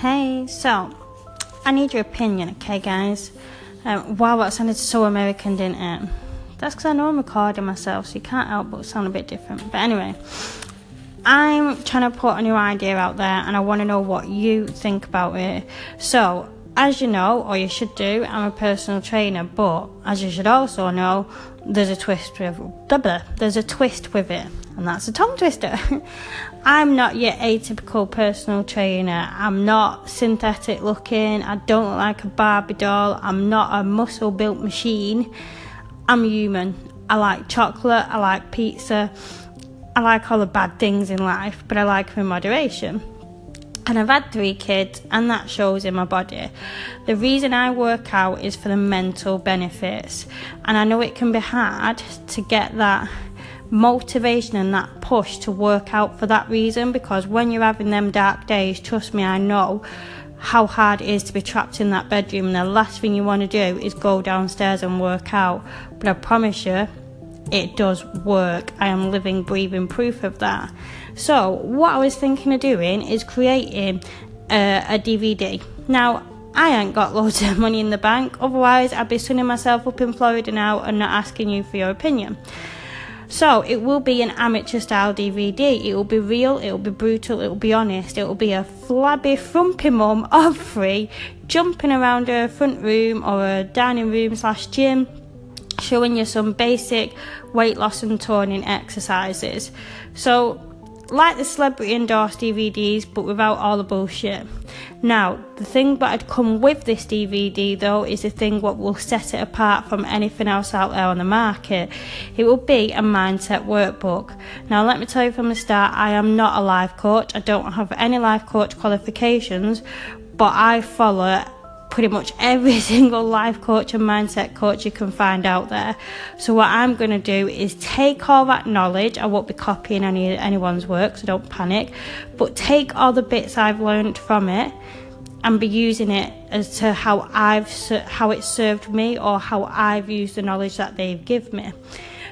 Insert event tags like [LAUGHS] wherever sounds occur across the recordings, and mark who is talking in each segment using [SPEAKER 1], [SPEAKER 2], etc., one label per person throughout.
[SPEAKER 1] Hey, so I need your opinion, okay, guys? Um, wow, that sounded so American, didn't it? That's because I know I'm recording myself, so you can't help but sound a bit different. But anyway, I'm trying to put a new idea out there, and I want to know what you think about it. So, as you know, or you should do, I'm a personal trainer, but as you should also know, there's a twist with blah, blah, there's a twist with it, and that's a tongue twister. [LAUGHS] I'm not your atypical personal trainer. I'm not synthetic looking. I don't look like a Barbie doll. I'm not a muscle built machine. I'm human. I like chocolate. I like pizza. I like all the bad things in life, but I like them in moderation. And I've had three kids, and that shows in my body. The reason I work out is for the mental benefits, and I know it can be hard to get that motivation and that push to work out for that reason because when you're having them dark days, trust me, I know how hard it is to be trapped in that bedroom and the last thing you want to do is go downstairs and work out. But I promise you, it does work. I am living, breathing proof of that. So, what I was thinking of doing is creating a, a DVD. Now, I ain't got loads of [LAUGHS] money in the bank, otherwise, I'd be sunning myself up in Florida now and not asking you for your opinion. So it will be an amateur style DVD. It will be real, it will be brutal, it will be honest, it will be a flabby, frumpy mum of three jumping around a front room or a dining room slash gym showing you some basic weight loss and toning exercises. So like the celebrity endorsed DVDs, but without all the bullshit. Now, the thing that had come with this DVD though is the thing what will set it apart from anything else out there on the market. It will be a mindset workbook. Now, let me tell you from the start, I am not a life coach. I don't have any life coach qualifications, but I follow pretty much every [LAUGHS] single life coach and mindset coach you can find out there. So what I'm going to do is take all that knowledge. I won't be copying any anyone's work, so don't panic. But take all the bits I've learned from it and be using it as to how I've how it served me or how I've used the knowledge that they've given me.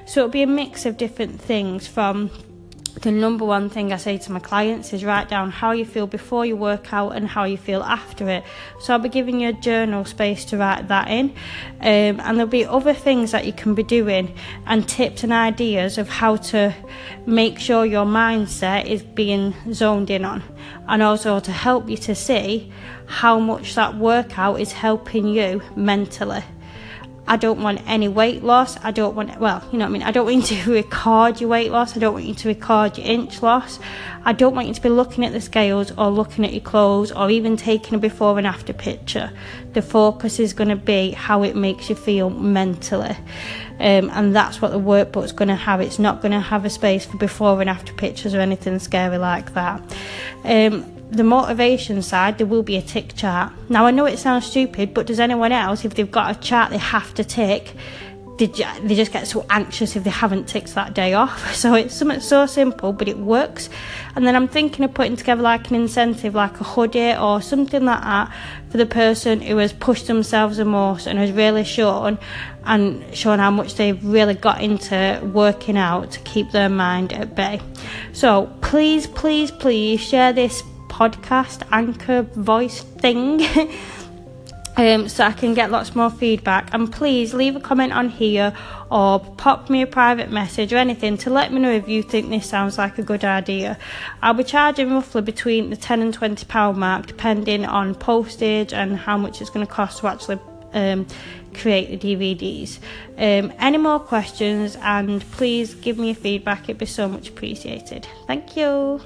[SPEAKER 1] So it'll be a mix of different things from the number one thing I say to my clients is write down how you feel before you work out and how you feel after it. So I'll be giving you a journal space to write that in, um, and there'll be other things that you can be doing and tips and ideas of how to make sure your mindset is being zoned in on, and also to help you to see how much that workout is helping you mentally. I don't want any weight loss. I don't want, well, you know what I mean? I don't want you to [LAUGHS] record your weight loss. I don't want you to record your inch loss. I don't want you to be looking at the scales or looking at your clothes or even taking a before and after picture. The focus is going to be how it makes you feel mentally. Um, and that's what the workbook's going to have. It's not going to have a space for before and after pictures or anything scary like that. Um, the motivation side, there will be a tick chart. Now, I know it sounds stupid, but does anyone else, if they've got a chart they have to tick, they, they just get so anxious if they haven't ticked that day off. [LAUGHS] So it's something so simple, but it works. And then I'm thinking of putting together like an incentive, like a hoodie or something like that for the person who has pushed themselves the most and has really shown and shown how much they've really got into working out to keep their mind at bay. So please, please, please share this podcast anchor voice thing. [LAUGHS] um, so I can get lots more feedback. And please leave a comment on here or pop me a private message or anything to let me know if you think this sounds like a good idea. I'll be charging roughly between the 10 and 20 pound mark depending on postage and how much it's going to cost to actually um, create the DVDs. Um, any more questions and please give me a feedback, it'd be so much appreciated. Thank you.